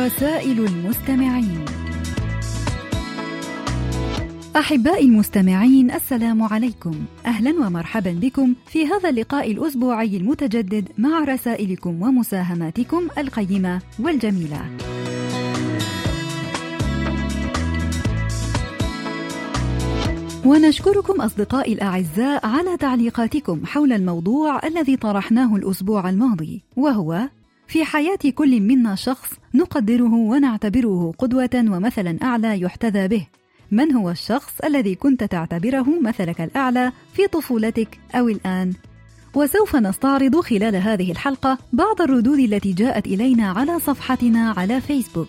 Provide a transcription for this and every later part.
رسائل المستمعين. أحبائي المستمعين السلام عليكم. أهلا ومرحبا بكم في هذا اللقاء الأسبوعي المتجدد مع رسائلكم ومساهماتكم القيمة والجميلة. ونشكركم أصدقائي الأعزاء على تعليقاتكم حول الموضوع الذي طرحناه الأسبوع الماضي وهو في حياة كل منا شخص نقدره ونعتبره قدوة ومثلا أعلى يحتذى به. من هو الشخص الذي كنت تعتبره مثلك الأعلى في طفولتك أو الآن؟ وسوف نستعرض خلال هذه الحلقة بعض الردود التي جاءت إلينا على صفحتنا على فيسبوك.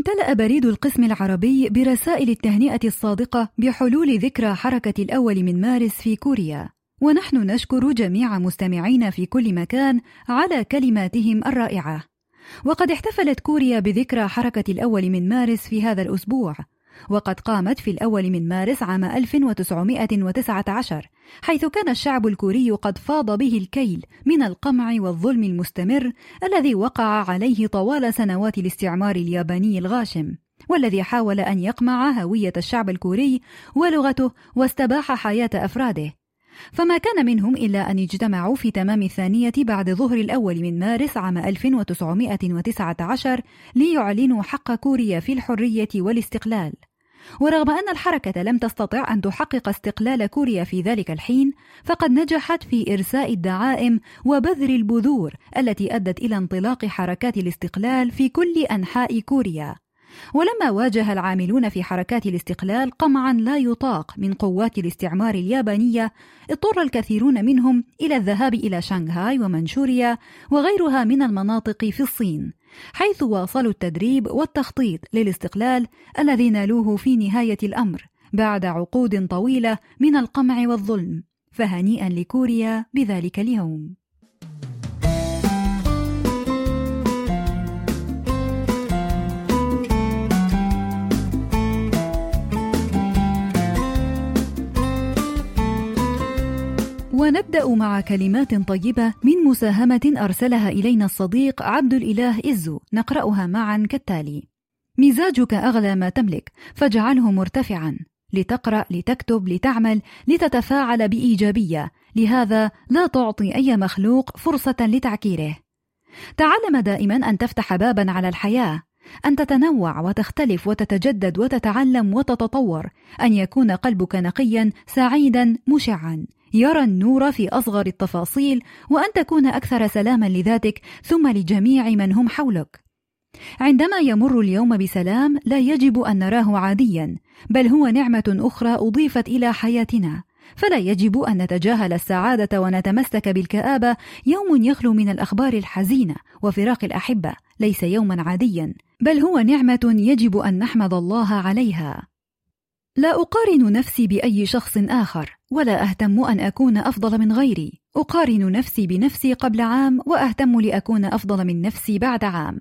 امتلأ بريد القسم العربي برسائل التهنئة الصادقة بحلول ذكرى حركة الأول من مارس في كوريا، ونحن نشكر جميع مستمعينا في كل مكان على كلماتهم الرائعة. وقد احتفلت كوريا بذكرى حركة الأول من مارس في هذا الأسبوع، وقد قامت في الأول من مارس عام 1919 حيث كان الشعب الكوري قد فاض به الكيل من القمع والظلم المستمر الذي وقع عليه طوال سنوات الاستعمار الياباني الغاشم والذي حاول أن يقمع هوية الشعب الكوري ولغته واستباح حياة أفراده. فما كان منهم إلا أن اجتمعوا في تمام الثانية بعد ظهر الأول من مارس عام 1919 ليعلنوا حق كوريا في الحرية والاستقلال. ورغم أن الحركة لم تستطع أن تحقق استقلال كوريا في ذلك الحين، فقد نجحت في إرساء الدعائم وبذر البذور التي أدت إلى انطلاق حركات الاستقلال في كل أنحاء كوريا. ولما واجه العاملون في حركات الاستقلال قمعا لا يطاق من قوات الاستعمار اليابانية اضطر الكثيرون منهم إلى الذهاب إلى شنغهاي ومنشوريا وغيرها من المناطق في الصين حيث واصلوا التدريب والتخطيط للاستقلال الذي نالوه في نهاية الأمر بعد عقود طويلة من القمع والظلم فهنيئا لكوريا بذلك اليوم. ونبدأ مع كلمات طيبة من مساهمة أرسلها إلينا الصديق عبد الإله إزو. نقرأها معا كالتالي: مزاجك أغلى ما تملك، فاجعله مرتفعا، لتقرأ، لتكتب، لتعمل، لتتفاعل بإيجابية، لهذا لا تعطي أي مخلوق فرصة لتعكيره. تعلم دائما أن تفتح بابا على الحياة، أن تتنوع وتختلف وتتجدد وتتعلم وتتطور، أن يكون قلبك نقيا، سعيدا، مشعا، يرى النور في أصغر التفاصيل وأن تكون أكثر سلاما لذاتك ثم لجميع من هم حولك. عندما يمر اليوم بسلام لا يجب أن نراه عاديا بل هو نعمة أخرى أضيفت إلى حياتنا. فلا يجب أن نتجاهل السعادة ونتمسك بالكآبة. يوم يخلو من الأخبار الحزينة وفراق الأحبة ليس يوما عاديا بل هو نعمة يجب أن نحمد الله عليها. لا أقارن نفسي بأي شخص آخر. ولا أهتم أن أكون أفضل من غيري. أقارن نفسي بنفسي قبل عام وأهتم لأكون أفضل من نفسي بعد عام.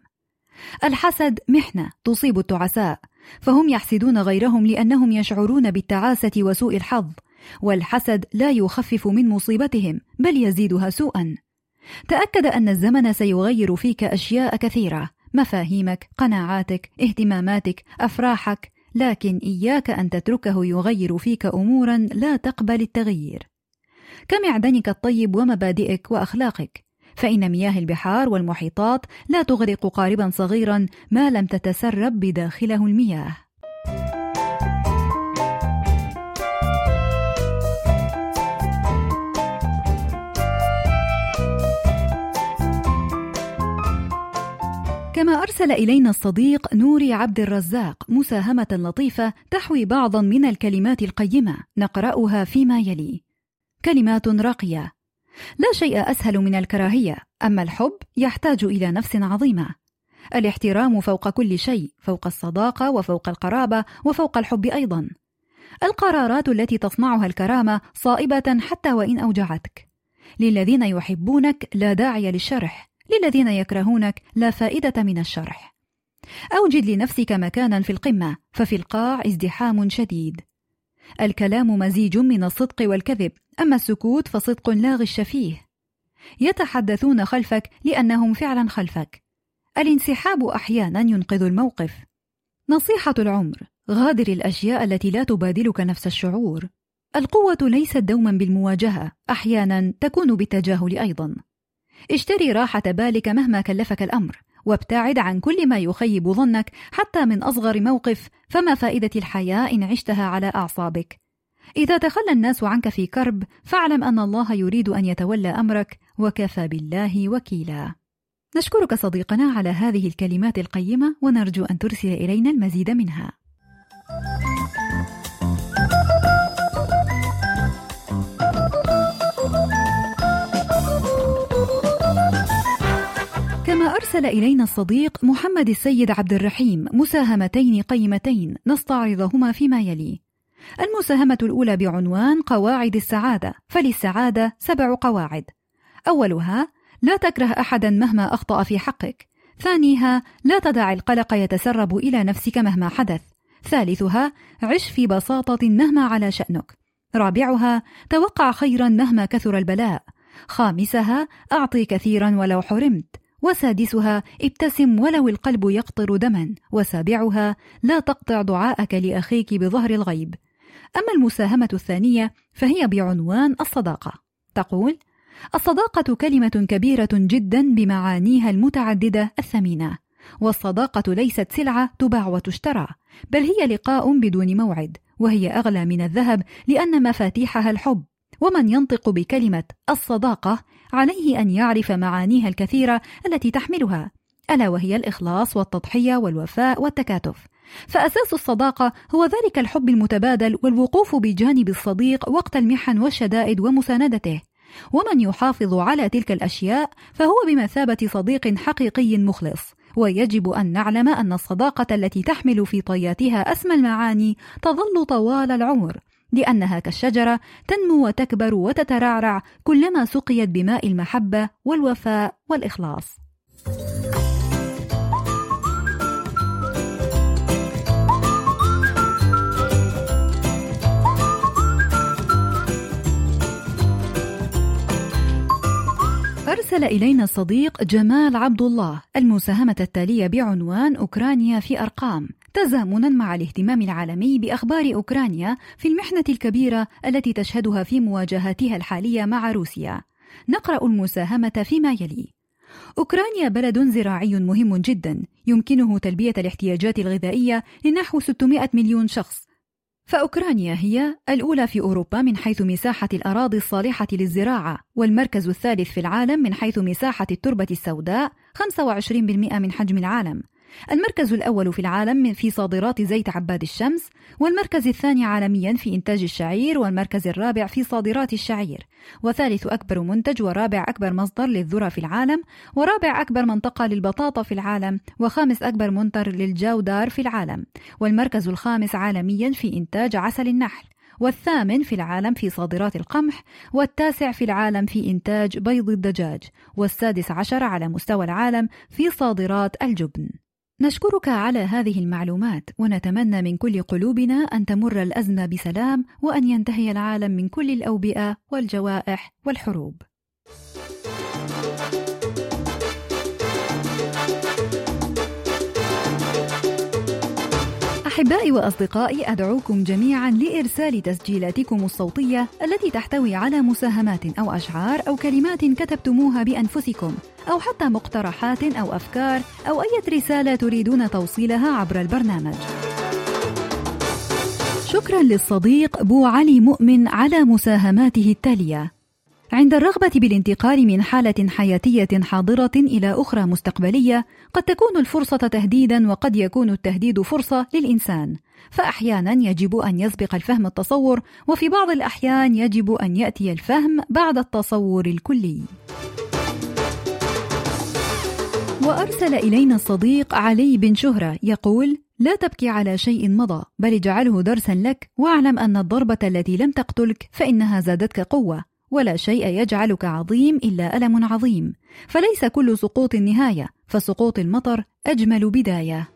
الحسد محنة تصيب التعساء فهم يحسدون غيرهم لأنهم يشعرون بالتعاسة وسوء الحظ والحسد لا يخفف من مصيبتهم بل يزيدها سوءا. تأكد أن الزمن سيغير فيك أشياء كثيرة مفاهيمك قناعاتك اهتماماتك أفراحك. لكن إياك أن تتركه يغير فيك أمورا لا تقبل التغيير. كمعدنك الطيب ومبادئك وأخلاقك؟ فإن مياه البحار والمحيطات لا تغرق قاربا صغيرا ما لم تتسرب بداخله المياه. كما أرسل إلينا الصديق نوري عبد الرزاق مساهمة لطيفة تحوي بعضا من الكلمات القيمة نقرأها فيما يلي. كلمات راقية. لا شيء أسهل من الكراهية أما الحب يحتاج إلى نفس عظيمة. الاحترام فوق كل شيء فوق الصداقة وفوق القرابة وفوق الحب أيضا. القرارات التي تصنعها الكرامة صائبة حتى وإن أوجعتك. للذين يحبونك لا داعي للشرح. للذين يكرهونك لا فائدة من الشرح. أوجد لنفسك مكانا في القمة ففي القاع ازدحام شديد. الكلام مزيج من الصدق والكذب أما السكوت فصدق لا غش فيه. يتحدثون خلفك لأنهم فعلا خلفك. الانسحاب أحيانا ينقذ الموقف. نصيحة العمر غادر الأشياء التي لا تبادلك نفس الشعور. القوة ليست دوما بالمواجهة أحيانا تكون بالتجاهل أيضا. اشتري راحة بالك مهما كلفك الأمر وابتعد عن كل ما يخيب ظنك حتى من أصغر موقف فما فائدة الحياة إن عشتها على أعصابك؟ إذا تخلى الناس عنك في كرب فاعلم أن الله يريد أن يتولى أمرك وكفى بالله وكيلا. نشكرك صديقنا على هذه الكلمات القيمة ونرجو أن ترسل إلينا المزيد منها. أرسل إلينا الصديق محمد السيد عبد الرحيم مساهمتين قيمتين نستعرضهما فيما يلي. المساهمة الأولى بعنوان قواعد السعادة، فللسعادة سبع قواعد. أولها: لا تكره أحدا مهما أخطأ في حقك. ثانيها: لا تدع القلق يتسرب إلى نفسك مهما حدث. ثالثها: عش في بساطة مهما على شأنك. رابعها: توقع خيرا مهما كثر البلاء. خامسها: أعطي كثيرا ولو حرمت. وسادسها ابتسم ولو القلب يقطر دما. وسابعها لا تقطع دعاءك لأخيك بظهر الغيب. أما المساهمة الثانية فهي بعنوان الصداقة. تقول الصداقة كلمة كبيرة جدا بمعانيها المتعددة الثمينة. والصداقة ليست سلعة تباع وتشترى بل هي لقاء بدون موعد. وهي أغلى من الذهب لأن مفاتيحها الحب. ومن ينطق بكلمة الصداقة عليه أن يعرف معانيها الكثيرة التي تحملها ألا وهي الإخلاص والتضحية والوفاء والتكاتف. فأساس الصداقة هو ذلك الحب المتبادل والوقوف بجانب الصديق وقت المحن والشدائد ومساندته. ومن يحافظ على تلك الأشياء فهو بمثابة صديق حقيقي مخلص. ويجب أن نعلم أن الصداقة التي تحمل في طياتها أسمى المعاني تظل طوال العمر. لأنها كالشجرة تنمو وتكبر وتترعرع كلما سقيت بماء المحبة والوفاء والإخلاص. أرسل إلينا الصديق جمال عبد الله المساهمة التالية بعنوان أوكرانيا في أرقام تزامنا مع الاهتمام العالمي بأخبار أوكرانيا في المحنة الكبيرة التي تشهدها في مواجهاتها الحالية مع روسيا. نقرأ المساهمة فيما يلي. أوكرانيا بلد زراعي مهم جدا يمكنه تلبية الاحتياجات الغذائية لنحو 600 مليون شخص. فأوكرانيا هي الأولى في أوروبا من حيث مساحة الأراضي الصالحة للزراعة والمركز الثالث في العالم من حيث مساحة التربة السوداء 25% من حجم العالم. المركز الأول في العالم في صادرات زيت عباد الشمس والمركز الثاني عالميا في إنتاج الشعير والمركز الرابع في صادرات الشعير. وثالث أكبر منتج ورابع أكبر مصدر للذرة في العالم ورابع أكبر منطقة للبطاطا في العالم وخامس أكبر منتر للجودار في العالم. والمركز الخامس عالميا في إنتاج عسل النحل. والثامن في العالم في صادرات القمح والتاسع في العالم في إنتاج بيض الدجاج. والسادس عشر على مستوى العالم في صادرات الجبن. نشكرك على هذه المعلومات ونتمنى من كل قلوبنا أن تمر الأزمة بسلام وأن ينتهي العالم من كل الأوبئة والجوائح والحروب. أحبائي وأصدقائي أدعوكم جميعا لإرسال تسجيلاتكم الصوتية التي تحتوي على مساهمات أو أشعار أو كلمات كتبتموها بأنفسكم أو حتى مقترحات أو أفكار أو أي رسالة تريدون توصيلها عبر البرنامج. شكرا للصديق بو علي مؤمن على مساهماته التالية عند الرغبة بالانتقال من حالة حياتية حاضرة إلى أخرى مستقبلية، قد تكون الفرصة تهديدا وقد يكون التهديد فرصة للإنسان، فأحيانا يجب أن يسبق الفهم التصور، وفي بعض الأحيان يجب أن يأتي الفهم بعد التصور الكلي. وأرسل إلينا الصديق علي بن شهرة يقول: لا تبكي على شيء مضى، بل اجعله درسا لك، واعلم أن الضربة التي لم تقتلك فإنها زادتك قوة، ولا شيء يجعلك عظيم إلا ألم عظيم، فليس كل سقوط نهاية، فسقوط المطر أجمل بداية.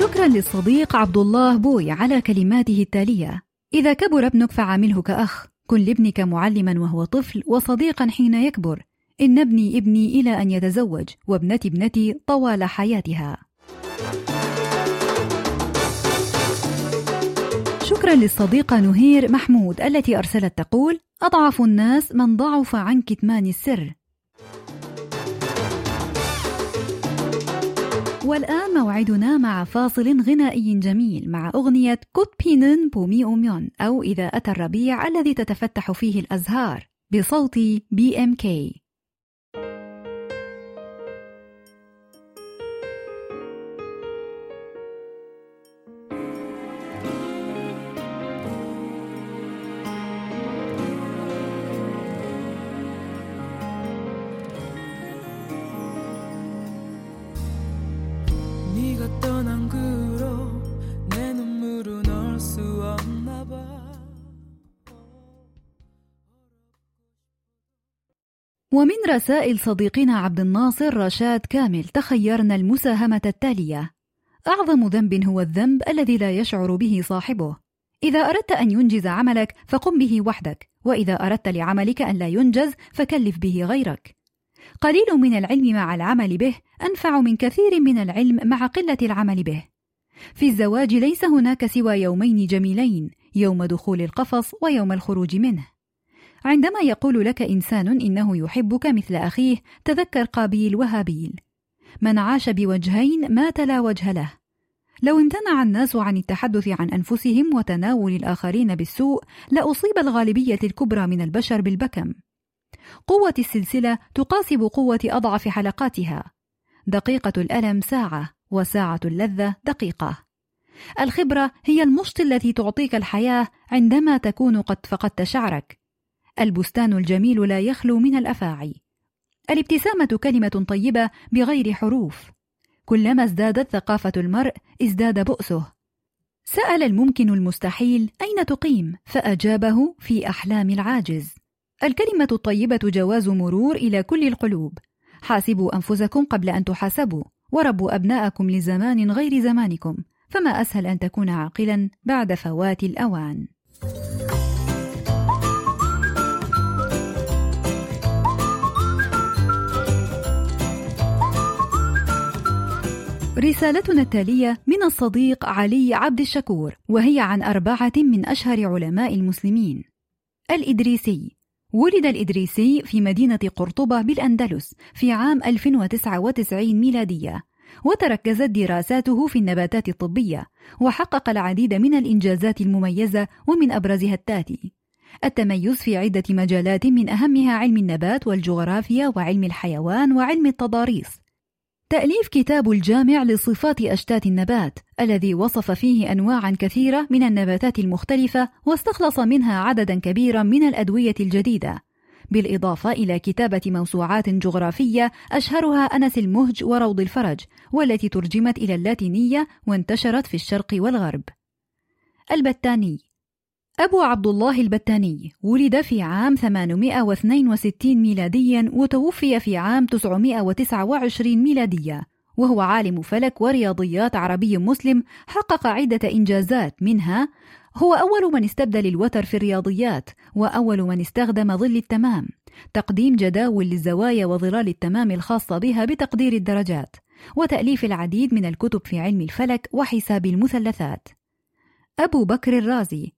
شكرا للصديق عبد الله بوي على كلماته التالية: إذا كبر ابنك فعامله كأخ، كن لابنك معلما وهو طفل وصديقا حين يكبر. إن ابني ابني إلى أن يتزوج وابنتي ابنتي طوال حياتها. شكرا للصديقة نهير محمود التي أرسلت تقول أضعف الناس من ضعف عن كتمان السر. والآن موعدنا مع فاصل غنائي جميل مع أغنية كوت بينن بومي أوميون أو إذا أتى الربيع الذي تتفتح فيه الأزهار بصوت بي إم كي. ومن رسائل صديقنا عبد الناصر رشاد كامل تخيرنا المساهمة التالية: أعظم ذنب هو الذنب الذي لا يشعر به صاحبه. إذا أردت أن ينجز عملك فقم به وحدك، وإذا أردت لعملك أن لا ينجز فكلف به غيرك. قليل من العلم مع العمل به أنفع من كثير من العلم مع قلة العمل به. في الزواج ليس هناك سوى يومين جميلين، يوم دخول القفص ويوم الخروج منه. عندما يقول لك إنسان إنه يحبك مثل أخيه تذكر قابيل وهابيل. من عاش بوجهين مات لا وجه له. لو امتنع الناس عن التحدث عن أنفسهم وتناول الآخرين بالسوء لأصيب الغالبية الكبرى من البشر بالبكم. قوة السلسلة تقاسب قوة أضعف حلقاتها. دقيقة الألم ساعة وساعة اللذة دقيقة. الخبرة هي المشط التي تعطيك الحياة عندما تكون قد فقدت شعرك. البستان الجميل لا يخلو من الأفاعي. الابتسامة كلمة طيبة بغير حروف. كلما ازدادت ثقافة المرء ازداد بؤسه. سأل الممكن المستحيل أين تقيم؟ فأجابه في أحلام العاجز. الكلمة الطيبة جواز مرور إلى كل القلوب. حاسبوا أنفسكم قبل أن تحاسبوا وربوا أبناءكم لزمان غير زمانكم. فما أسهل أن تكون عاقلا بعد فوات الأوان. رسالتنا التالية من الصديق علي عبد الشكور وهي عن أربعة من أشهر علماء المسلمين. الإدريسي. ولد الإدريسي في مدينة قرطبة بالأندلس في عام 1099 ميلادية وتركزت دراساته في النباتات الطبية وحقق العديد من الإنجازات المميزة ومن أبرزها التالي التميز في عدة مجالات من أهمها علم النبات والجغرافيا وعلم الحيوان وعلم التضاريس. تأليف كتاب الجامع لصفات أشتات النبات الذي وصف فيه أنواعا كثيرة من النباتات المختلفة واستخلص منها عددا كبيرا من الأدوية الجديدة. بالإضافة إلى كتابة موسوعات جغرافية أشهرها أنس المهج وروض الفرج والتي ترجمت إلى اللاتينية وانتشرت في الشرق والغرب. البتاني أبو عبد الله البتاني ولد في عام 862 ميلاديا وتوفي في عام 929 ميلادية وهو عالم فلك ورياضيات عربي مسلم حقق عدة إنجازات منها هو أول من استبدل الوتر في الرياضيات وأول من استخدم ظل التمام تقديم جداول للزوايا وظلال التمام الخاصة بها بتقدير الدرجات وتأليف العديد من الكتب في علم الفلك وحساب المثلثات. أبو بكر الرازي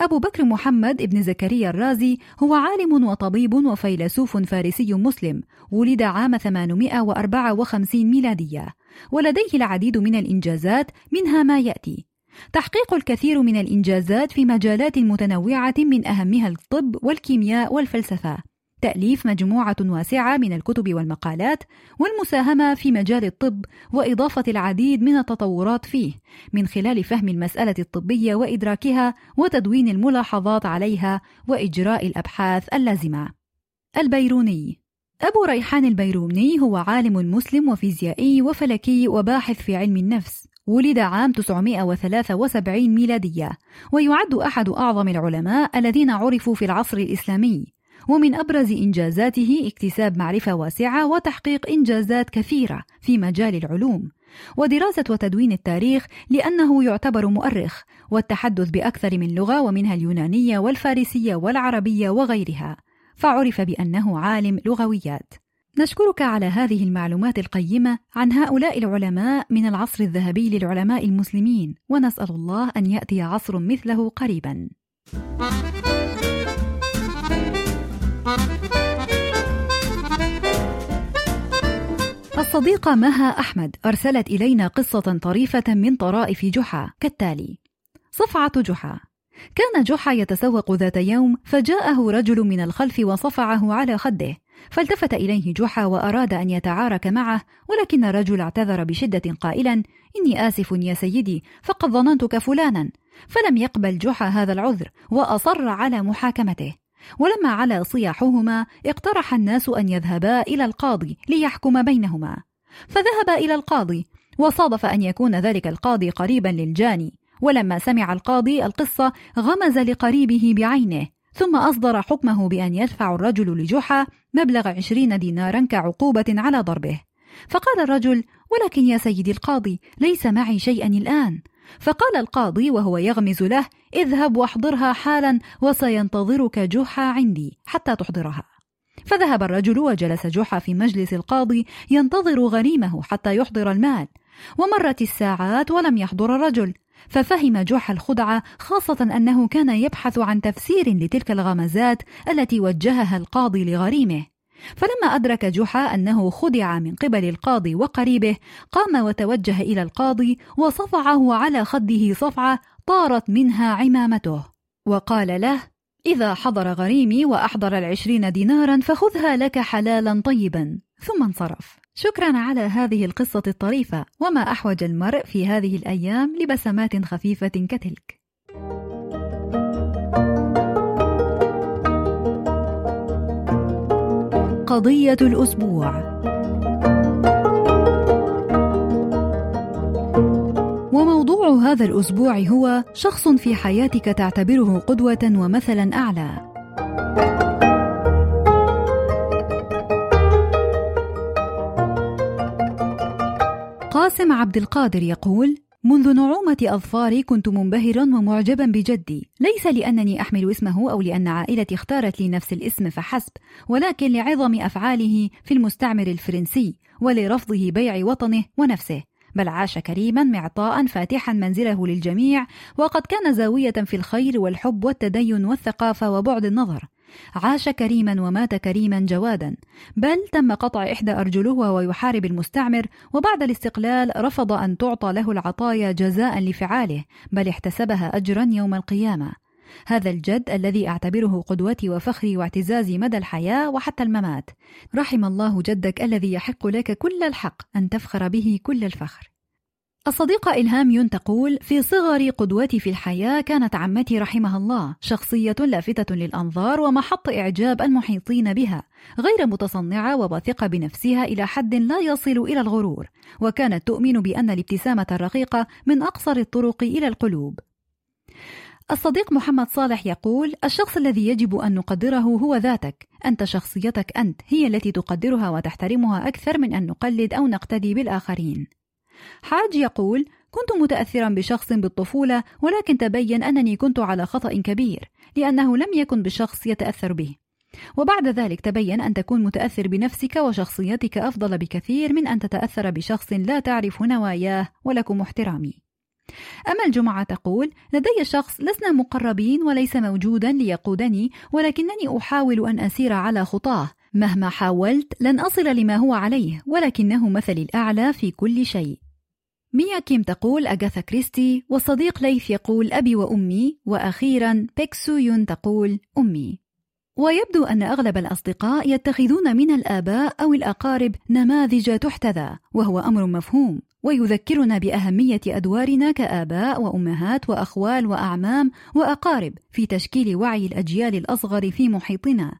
أبو بكر محمد ابن زكريا الرازي هو عالم وطبيب وفيلسوف فارسي مسلم ولد عام 854 ميلادية ولديه العديد من الإنجازات منها ما يأتي. تحقيق الكثير من الإنجازات في مجالات متنوعة من أهمها الطب والكيمياء والفلسفة. تأليف مجموعة واسعة من الكتب والمقالات والمساهمة في مجال الطب وإضافة العديد من التطورات فيه من خلال فهم المسألة الطبية وإدراكها وتدوين الملاحظات عليها وإجراء الأبحاث اللازمة. البيروني أبو ريحان البيروني هو عالم مسلم وفيزيائي وفلكي وباحث في علم النفس ولد عام 973 ميلادية ويعد أحد أعظم العلماء الذين عرفوا في العصر الإسلامي ومن أبرز إنجازاته اكتساب معرفة واسعة وتحقيق إنجازات كثيرة في مجال العلوم ودراسة وتدوين التاريخ لأنه يعتبر مؤرخ والتحدث بأكثر من لغة ومنها اليونانية والفارسية والعربية وغيرها فعرف بأنه عالم لغويات. نشكرك على هذه المعلومات القيمة عن هؤلاء العلماء من العصر الذهبي للعلماء المسلمين ونسأل الله أن يأتي عصر مثله قريبا. الصديقة مها أحمد أرسلت إلينا قصة طريفة من طرائف جحا كالتالي: صفعة جحا. كان جحا يتسوق ذات يوم فجاءه رجل من الخلف وصفعه على خده فالتفت إليه جحا وأراد أن يتعارك معه ولكن الرجل اعتذر بشدة قائلا إني آسف يا سيدي فقد ظننتك فلانا. فلم يقبل جحا هذا العذر وأصر على محاكمته. ولما علا صياحهما اقترح الناس أن يذهبا إلى القاضي ليحكم بينهما. فذهبا إلى القاضي وصادف أن يكون ذلك القاضي قريبا للجاني. ولما سمع القاضي القصة غمز لقريبه بعينه ثم أصدر حكمه بأن يدفع الرجل لجحا مبلغ عشرين دينارا كعقوبة على ضربه. فقال الرجل ولكن يا سيدي القاضي ليس معي شيئا الآن. فقال القاضي وهو يغمز له اذهب واحضرها حالا وسينتظرك جحا عندي حتى تحضرها. فذهب الرجل وجلس جحا في مجلس القاضي ينتظر غريمه حتى يحضر المال. ومرت الساعات ولم يحضر الرجل ففهم جحا الخدعة خاصة أنه كان يبحث عن تفسير لتلك الغمزات التي وجهها القاضي لغريمه. فلما أدرك جحا أنه خدع من قبل القاضي وقريبه قام وتوجه إلى القاضي وصفعه على خده صفعة طارت منها عمامته. وقال له إذا حضر غريمي وأحضر العشرين دينارا فخذها لك حلالا طيبا. ثم انصرف. شكرا على هذه القصة الطريفة وما أحوج المرء في هذه الأيام لبسمات خفيفة كتلك. قضية الأسبوع وموضوع هذا الأسبوع هو شخص في حياتك تعتبره قدوة ومثلا أعلى. قاسم عبد القادر يقول: منذ نعومة أظفاري كنت منبهرا ومعجبا بجدي. ليس لأنني أحمل اسمه أو لأن عائلتي اختارت لي نفس الاسم فحسب ولكن لعظم أفعاله في المستعمر الفرنسي ولرفضه بيع وطنه ونفسه بل عاش كريما معطاء فاتحا منزله للجميع وقد كان زاوية في الخير والحب والتدين والثقافة وبعد النظر. عاش كريما ومات كريما جوادا بل تم قطع إحدى أرجله وهو يحارب المستعمر وبعد الاستقلال رفض أن تعطى له العطايا جزاء لفعاله بل احتسبها أجرا يوم القيامة. هذا الجد الذي أعتبره قدوتي وفخري واعتزازي مدى الحياة وحتى الممات. رحم الله جدك الذي يحق لك كل الحق أن تفخر به كل الفخر. الصديقة إلهام تقول في صغري قدوتي في الحياة كانت عمتي رحمها الله شخصية لافتة للأنظار ومحط إعجاب المحيطين بها غير متصنعة وواثقة بنفسها إلى حد لا يصل إلى الغرور وكانت تؤمن بأن الابتسامة الرقيقة من أقصر الطرق إلى القلوب. الصديق محمد صالح يقول الشخص الذي يجب أن نقدره هو ذاتك أنت شخصيتك أنت هي التي تقدرها وتحترمها أكثر من أن نقلد أو نقتدي بالآخرين. حاج يقول كنت متأثرا بشخص بالطفولة ولكن تبين أنني كنت على خطأ كبير لأنه لم يكن بشخص يتأثر به. وبعد ذلك تبين أن تكون متأثر بنفسك وشخصيتك أفضل بكثير من أن تتأثر بشخص لا تعرف نواياه ولكم احترامي. أما الجمعة تقول لدي شخص لسنا مقربين وليس موجودا ليقودني ولكنني أحاول أن أسير على خطاه. مهما حاولت لن أصل لما هو عليه ولكنه مثلي الأعلى في كل شيء. ميا كيم تقول أغاثا كريستي والصديق ليث يقول أبي وأمي وأخيرا بيكسو يون تقول أمي. ويبدو أن أغلب الأصدقاء يتخذون من الآباء أو الأقارب نماذج تحتذى وهو أمر مفهوم ويذكرنا بأهمية أدوارنا كآباء وأمهات وأخوال وأعمام وأقارب في تشكيل وعي الأجيال الأصغر في محيطنا.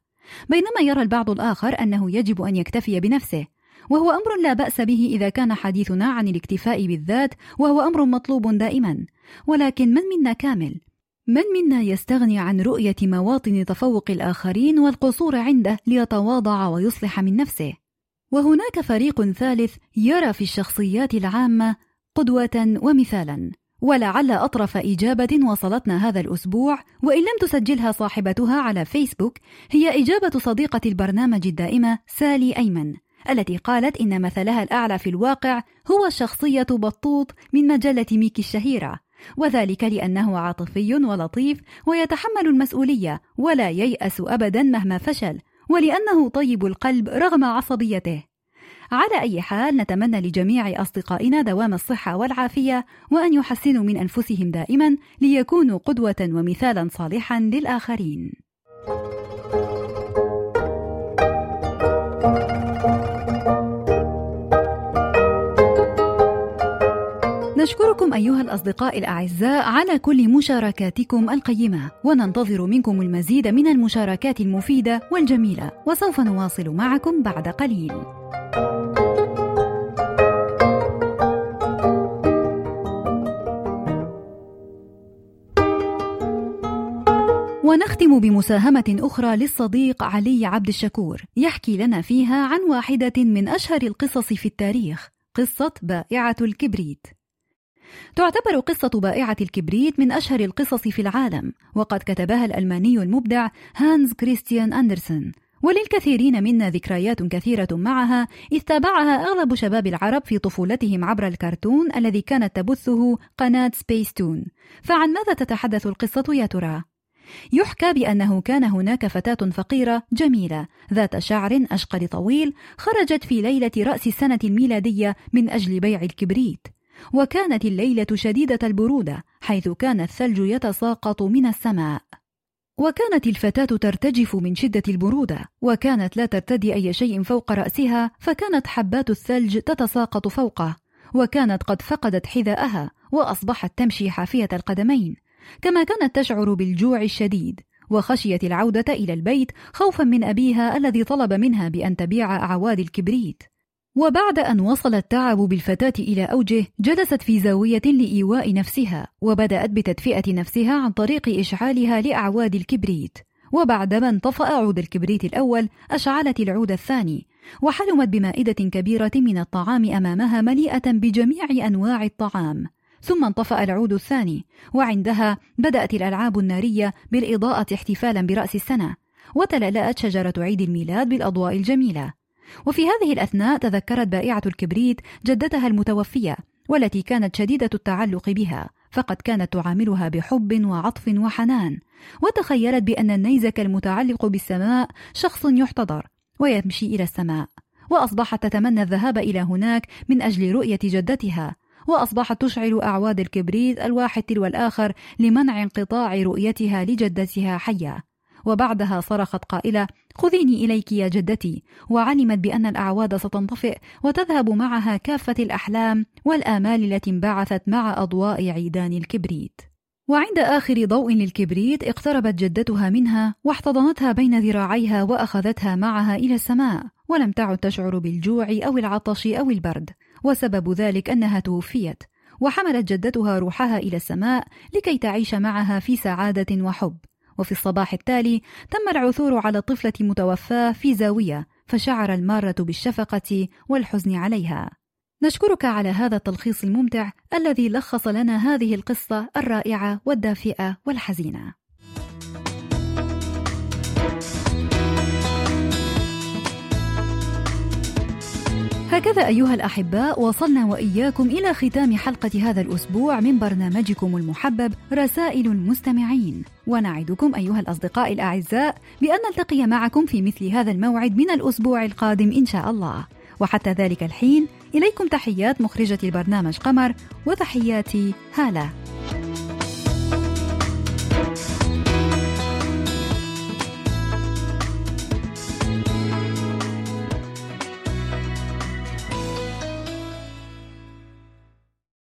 بينما يرى البعض الآخر أنه يجب أن يكتفي بنفسه وهو أمر لا بأس به إذا كان حديثنا عن الاكتفاء بالذات وهو أمر مطلوب دائما. ولكن من منا كامل؟ من منا يستغني عن رؤية مواطن تفوق الآخرين والقصور عنده ليتواضع ويصلح من نفسه؟ وهناك فريق ثالث يرى في الشخصيات العامة قدوة ومثالا. ولعل أطرف إجابة وصلتنا هذا الأسبوع وإن لم تسجلها صاحبتها على فيسبوك هي إجابة صديقة البرنامج الدائمة سالي أيمن. التي قالت إن مثلها الأعلى في الواقع هو شخصية بطوط من مجلة ميكي الشهيرة وذلك لأنه عاطفي ولطيف ويتحمل المسؤولية ولا ييأس أبدا مهما فشل ولأنه طيب القلب رغم عصبيته على أي حال نتمنى لجميع أصدقائنا دوام الصحة والعافية وأن يحسنوا من أنفسهم دائما ليكونوا قدوة ومثالا صالحا للآخرين. نشكركم أيها الأصدقاء الأعزاء على كل مشاركاتكم القيمة وننتظر منكم المزيد من المشاركات المفيدة والجميلة وسوف نواصل معكم بعد قليل. ونختم بمساهمة أخرى للصديق علي عبد الشكور يحكي لنا فيها عن واحدة من أشهر القصص في التاريخ قصة بائعة الكبريت. تعتبر قصة بائعة الكبريت من أشهر القصص في العالم وقد كتبها الألماني المبدع هانز كريستيان أندرسون وللكثيرين منا ذكريات كثيرة معها إذ تابعها أغلب شباب العرب في طفولتهم عبر الكرتون الذي كانت تبثه قناة سبيس تون فعن ماذا تتحدث القصة يا ترى؟ يحكى بأنه كان هناك فتاة فقيرة جميلة ذات شعر أشقر طويل خرجت في ليلة رأس السنة الميلادية من أجل بيع الكبريت. وكانت الليلة شديدة البرودة حيث كان الثلج يتساقط من السماء. وكانت الفتاة ترتجف من شدة البرودة وكانت لا ترتدي أي شيء فوق رأسها فكانت حبات الثلج تتساقط فوقه. وكانت قد فقدت حذاءها وأصبحت تمشي حافية القدمين. كما كانت تشعر بالجوع الشديد. وخشيت العودة إلى البيت خوفا من أبيها الذي طلب منها بأن تبيع أعواد الكبريت. وبعد أن وصل التعب بالفتاة إلى أوجه جلست في زاوية لإيواء نفسها وبدأت بتدفئة نفسها عن طريق إشعالها لأعواد الكبريت. وبعدما انطفأ عود الكبريت الأول أشعلت العود الثاني وحلمت بمائدة كبيرة من الطعام أمامها مليئة بجميع أنواع الطعام. ثم انطفأ العود الثاني وعندها بدأت الألعاب النارية بالإضاءة احتفالا برأس السنة وتلألأت شجرة عيد الميلاد بالأضواء الجميلة. وفي هذه الأثناء تذكرت بائعة الكبريت جدتها المتوفية والتي كانت شديدة التعلق بها فقد كانت تعاملها بحب وعطف وحنان وتخيلت بأن النيزك المتعلق بالسماء شخص يحتضر ويمشي إلى السماء وأصبحت تتمنى الذهاب إلى هناك من أجل رؤية جدتها وأصبحت تشعل أعواد الكبريت الواحد تلو الآخر لمنع انقطاع رؤيتها لجدتها حية. وبعدها صرخت قائلة خذيني إليك يا جدتي. وعلمت بأن الأعواد ستنطفئ وتذهب معها كافة الأحلام والآمال التي انبعثت مع أضواء عيدان الكبريت. وعند آخر ضوء للكبريت اقتربت جدتها منها واحتضنتها بين ذراعيها وأخذتها معها إلى السماء ولم تعد تشعر بالجوع أو العطش أو البرد وسبب ذلك أنها توفيت. وحملت جدتها روحها إلى السماء لكي تعيش معها في سعادة وحب. وفي الصباح التالي تم العثور على الطفلة متوفاة في زاوية فشعر المارة بالشفقة والحزن عليها. نشكرك على هذا التلخيص الممتع الذي لخص لنا هذه القصة الرائعة والدافئة والحزينة. هكذا أيها الأحباء وصلنا وإياكم إلى ختام حلقة هذا الأسبوع من برنامجكم المحبب رسائل المستمعين. ونعدكم أيها الأصدقاء الأعزاء بأن نلتقي معكم في مثل هذا الموعد من الأسبوع القادم إن شاء الله. وحتى ذلك الحين إليكم تحيات مخرجة البرنامج قمر وتحياتي هالة